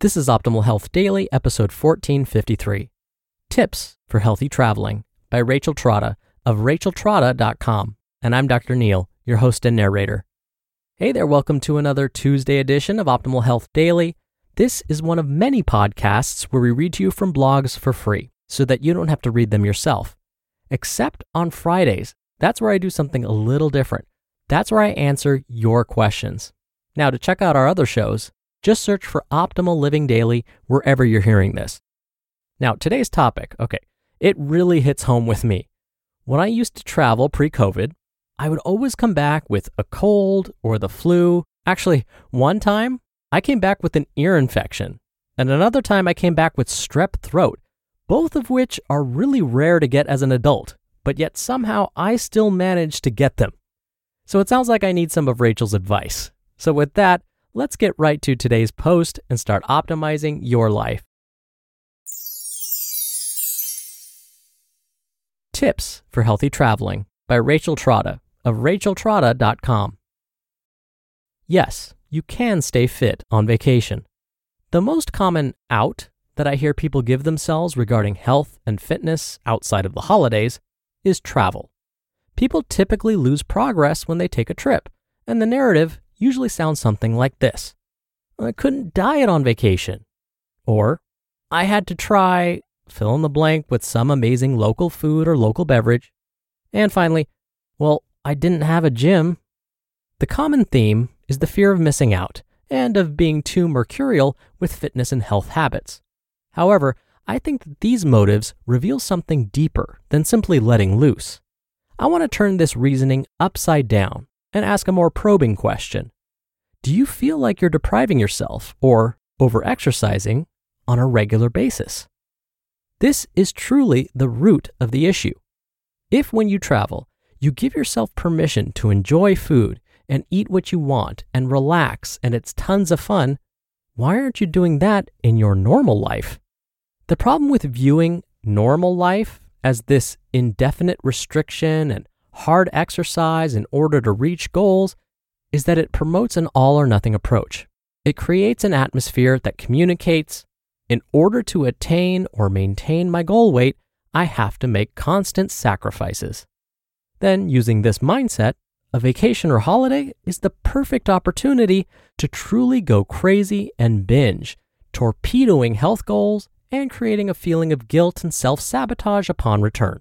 This is Optimal Health Daily, episode 1453 Tips for Healthy Traveling by Rachel Trotta of racheltrotta.com. And I'm Dr. Neal, your host and narrator. Hey there, welcome to another Tuesday edition of Optimal Health Daily. This is one of many podcasts where we read to you from blogs for free so that you don't have to read them yourself. Except on Fridays. That's where I do something a little different. That's where I answer your questions. Now, to check out our other shows, just search for Optimal Living Daily wherever you're hearing this. Now, today's topic, okay, it really hits home with me. When I used to travel pre COVID, I would always come back with a cold or the flu. Actually, one time I came back with an ear infection, and another time I came back with strep throat, both of which are really rare to get as an adult, but yet somehow I still managed to get them. So it sounds like I need some of Rachel's advice. So, with that, let's get right to today's post and start optimizing your life. Tips for Healthy Traveling by Rachel Trotta of racheltrotta.com. Yes, you can stay fit on vacation. The most common out that I hear people give themselves regarding health and fitness outside of the holidays is travel. People typically lose progress when they take a trip, and the narrative usually sounds something like this I couldn't diet on vacation. Or, I had to try fill in the blank with some amazing local food or local beverage. And finally, well, I didn't have a gym. The common theme is the fear of missing out and of being too mercurial with fitness and health habits. However, I think that these motives reveal something deeper than simply letting loose. I want to turn this reasoning upside down and ask a more probing question. Do you feel like you're depriving yourself or overexercising on a regular basis? This is truly the root of the issue. If when you travel, you give yourself permission to enjoy food and eat what you want and relax and it's tons of fun, why aren't you doing that in your normal life? The problem with viewing normal life as this indefinite restriction and hard exercise in order to reach goals is that it promotes an all or nothing approach. It creates an atmosphere that communicates in order to attain or maintain my goal weight, I have to make constant sacrifices. Then, using this mindset, a vacation or holiday is the perfect opportunity to truly go crazy and binge, torpedoing health goals and creating a feeling of guilt and self sabotage upon return.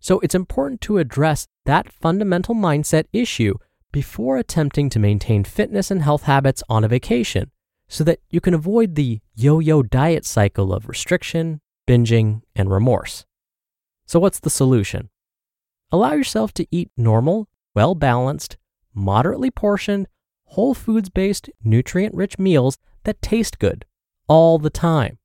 So it's important to address that fundamental mindset issue before attempting to maintain fitness and health habits on a vacation so that you can avoid the yo yo diet cycle of restriction, binging, and remorse. So, what's the solution? Allow yourself to eat normal, well balanced, moderately portioned, whole foods based, nutrient rich meals that taste good all the time.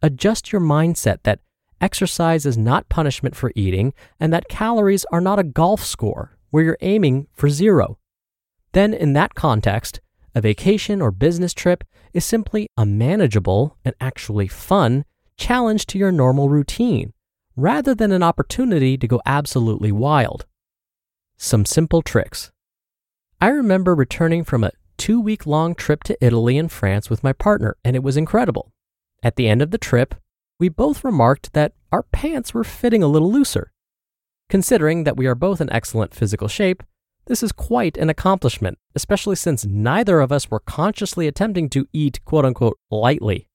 Adjust your mindset that exercise is not punishment for eating and that calories are not a golf score where you're aiming for zero. then in that context, a vacation or business trip is simply a manageable and actually fun challenge to your normal routine, rather than an opportunity to go absolutely wild. Some simple tricks. I remember returning from a two week long trip to Italy and France with my partner, and it was incredible. At the end of the trip, we both remarked that our pants were fitting a little looser. Considering that we are both in excellent physical shape, this is quite an accomplishment, especially since neither of us were consciously attempting to eat quote unquote lightly.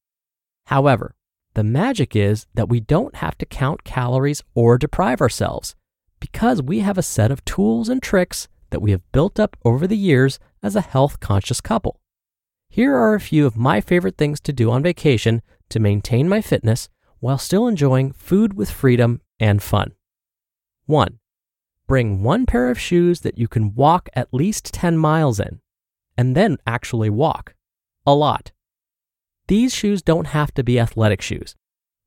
However, the magic is that we don't have to count calories or deprive ourselves because we have a set of tools and tricks that we have built up over the years as a health conscious couple. Here are a few of my favorite things to do on vacation to maintain my fitness while still enjoying food with freedom and fun. 1. Bring one pair of shoes that you can walk at least 10 miles in, and then actually walk. A lot. These shoes don't have to be athletic shoes.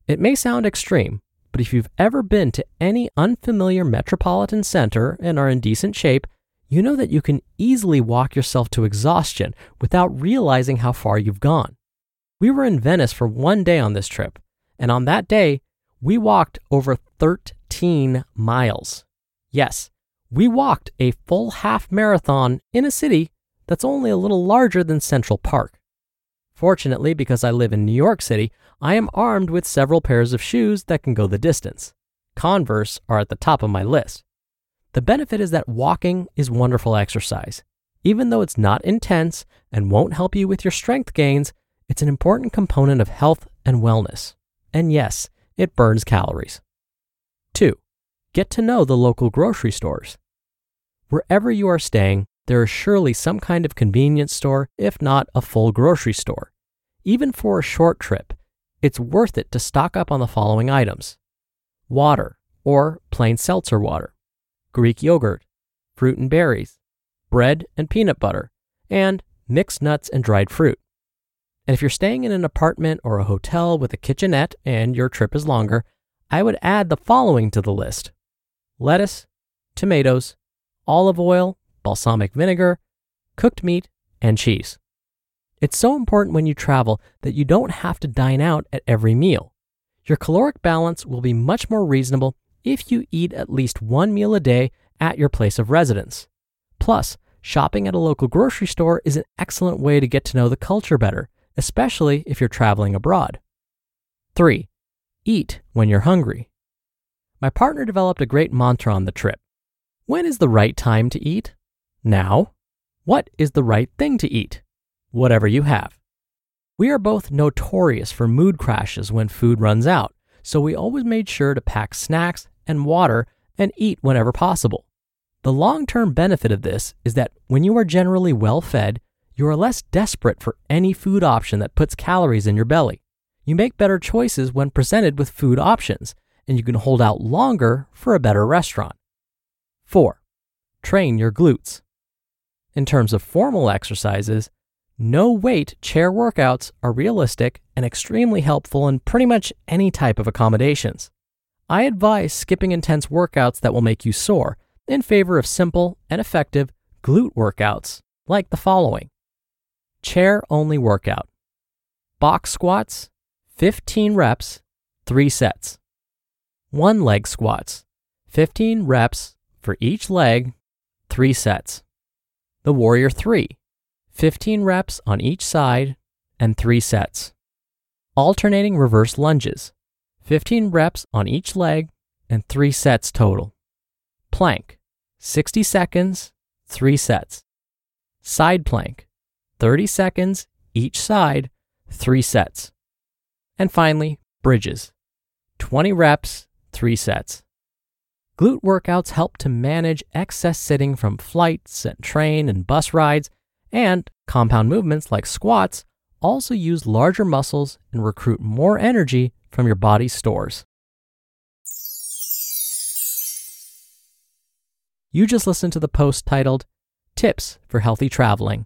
It may sound extreme, but if you've ever been to any unfamiliar metropolitan center and are in decent shape, you know that you can easily walk yourself to exhaustion without realizing how far you've gone. We were in Venice for one day on this trip, and on that day, we walked over 13 miles. Yes, we walked a full half marathon in a city that's only a little larger than Central Park. Fortunately, because I live in New York City, I am armed with several pairs of shoes that can go the distance. Converse are at the top of my list. The benefit is that walking is wonderful exercise. Even though it's not intense and won't help you with your strength gains, it's an important component of health and wellness. And yes, it burns calories. 2. Get to know the local grocery stores. Wherever you are staying, there is surely some kind of convenience store, if not a full grocery store. Even for a short trip, it's worth it to stock up on the following items water or plain seltzer water, Greek yogurt, fruit and berries, bread and peanut butter, and mixed nuts and dried fruit. And if you're staying in an apartment or a hotel with a kitchenette and your trip is longer, I would add the following to the list lettuce, tomatoes, olive oil, balsamic vinegar, cooked meat, and cheese. It's so important when you travel that you don't have to dine out at every meal. Your caloric balance will be much more reasonable if you eat at least one meal a day at your place of residence. Plus, shopping at a local grocery store is an excellent way to get to know the culture better, especially if you're traveling abroad. 3. Eat when you're hungry. My partner developed a great mantra on the trip. When is the right time to eat? Now. What is the right thing to eat? Whatever you have. We are both notorious for mood crashes when food runs out, so we always made sure to pack snacks and water and eat whenever possible. The long term benefit of this is that when you are generally well fed, you are less desperate for any food option that puts calories in your belly. You make better choices when presented with food options, and you can hold out longer for a better restaurant. 4. Train your glutes. In terms of formal exercises, no weight chair workouts are realistic and extremely helpful in pretty much any type of accommodations. I advise skipping intense workouts that will make you sore in favor of simple and effective glute workouts like the following Chair only workout Box squats, 15 reps, 3 sets. One leg squats, 15 reps for each leg, 3 sets. The Warrior 3, 15 reps on each side and 3 sets. Alternating reverse lunges, 15 reps on each leg and 3 sets total. Plank, 60 seconds, 3 sets. Side plank, 30 seconds each side, 3 sets. And finally, bridges, 20 reps, 3 sets. Glute workouts help to manage excess sitting from flights and train and bus rides, and compound movements like squats also use larger muscles and recruit more energy from your body's stores. You just listened to the post titled Tips for Healthy Traveling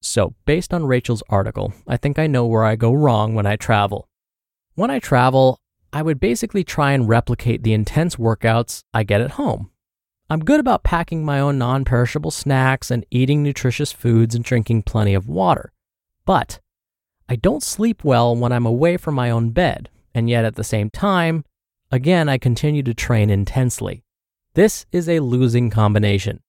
so based on Rachel's article, I think I know where I go wrong when I travel. When I travel, I would basically try and replicate the intense workouts I get at home. I'm good about packing my own non perishable snacks and eating nutritious foods and drinking plenty of water. But I don't sleep well when I'm away from my own bed, and yet at the same time, again, I continue to train intensely. This is a losing combination.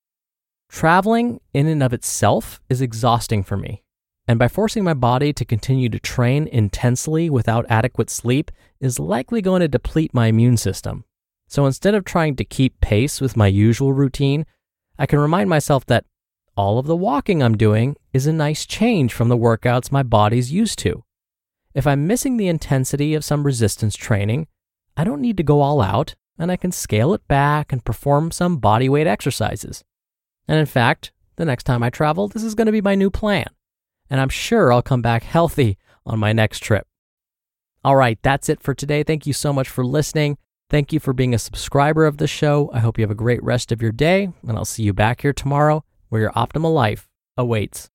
Traveling in and of itself is exhausting for me, and by forcing my body to continue to train intensely without adequate sleep is likely going to deplete my immune system. So instead of trying to keep pace with my usual routine, I can remind myself that all of the walking I'm doing is a nice change from the workouts my body's used to. If I'm missing the intensity of some resistance training, I don't need to go all out and I can scale it back and perform some bodyweight exercises. And in fact, the next time I travel, this is going to be my new plan. And I'm sure I'll come back healthy on my next trip. All right, that's it for today. Thank you so much for listening. Thank you for being a subscriber of the show. I hope you have a great rest of your day, and I'll see you back here tomorrow where your optimal life awaits.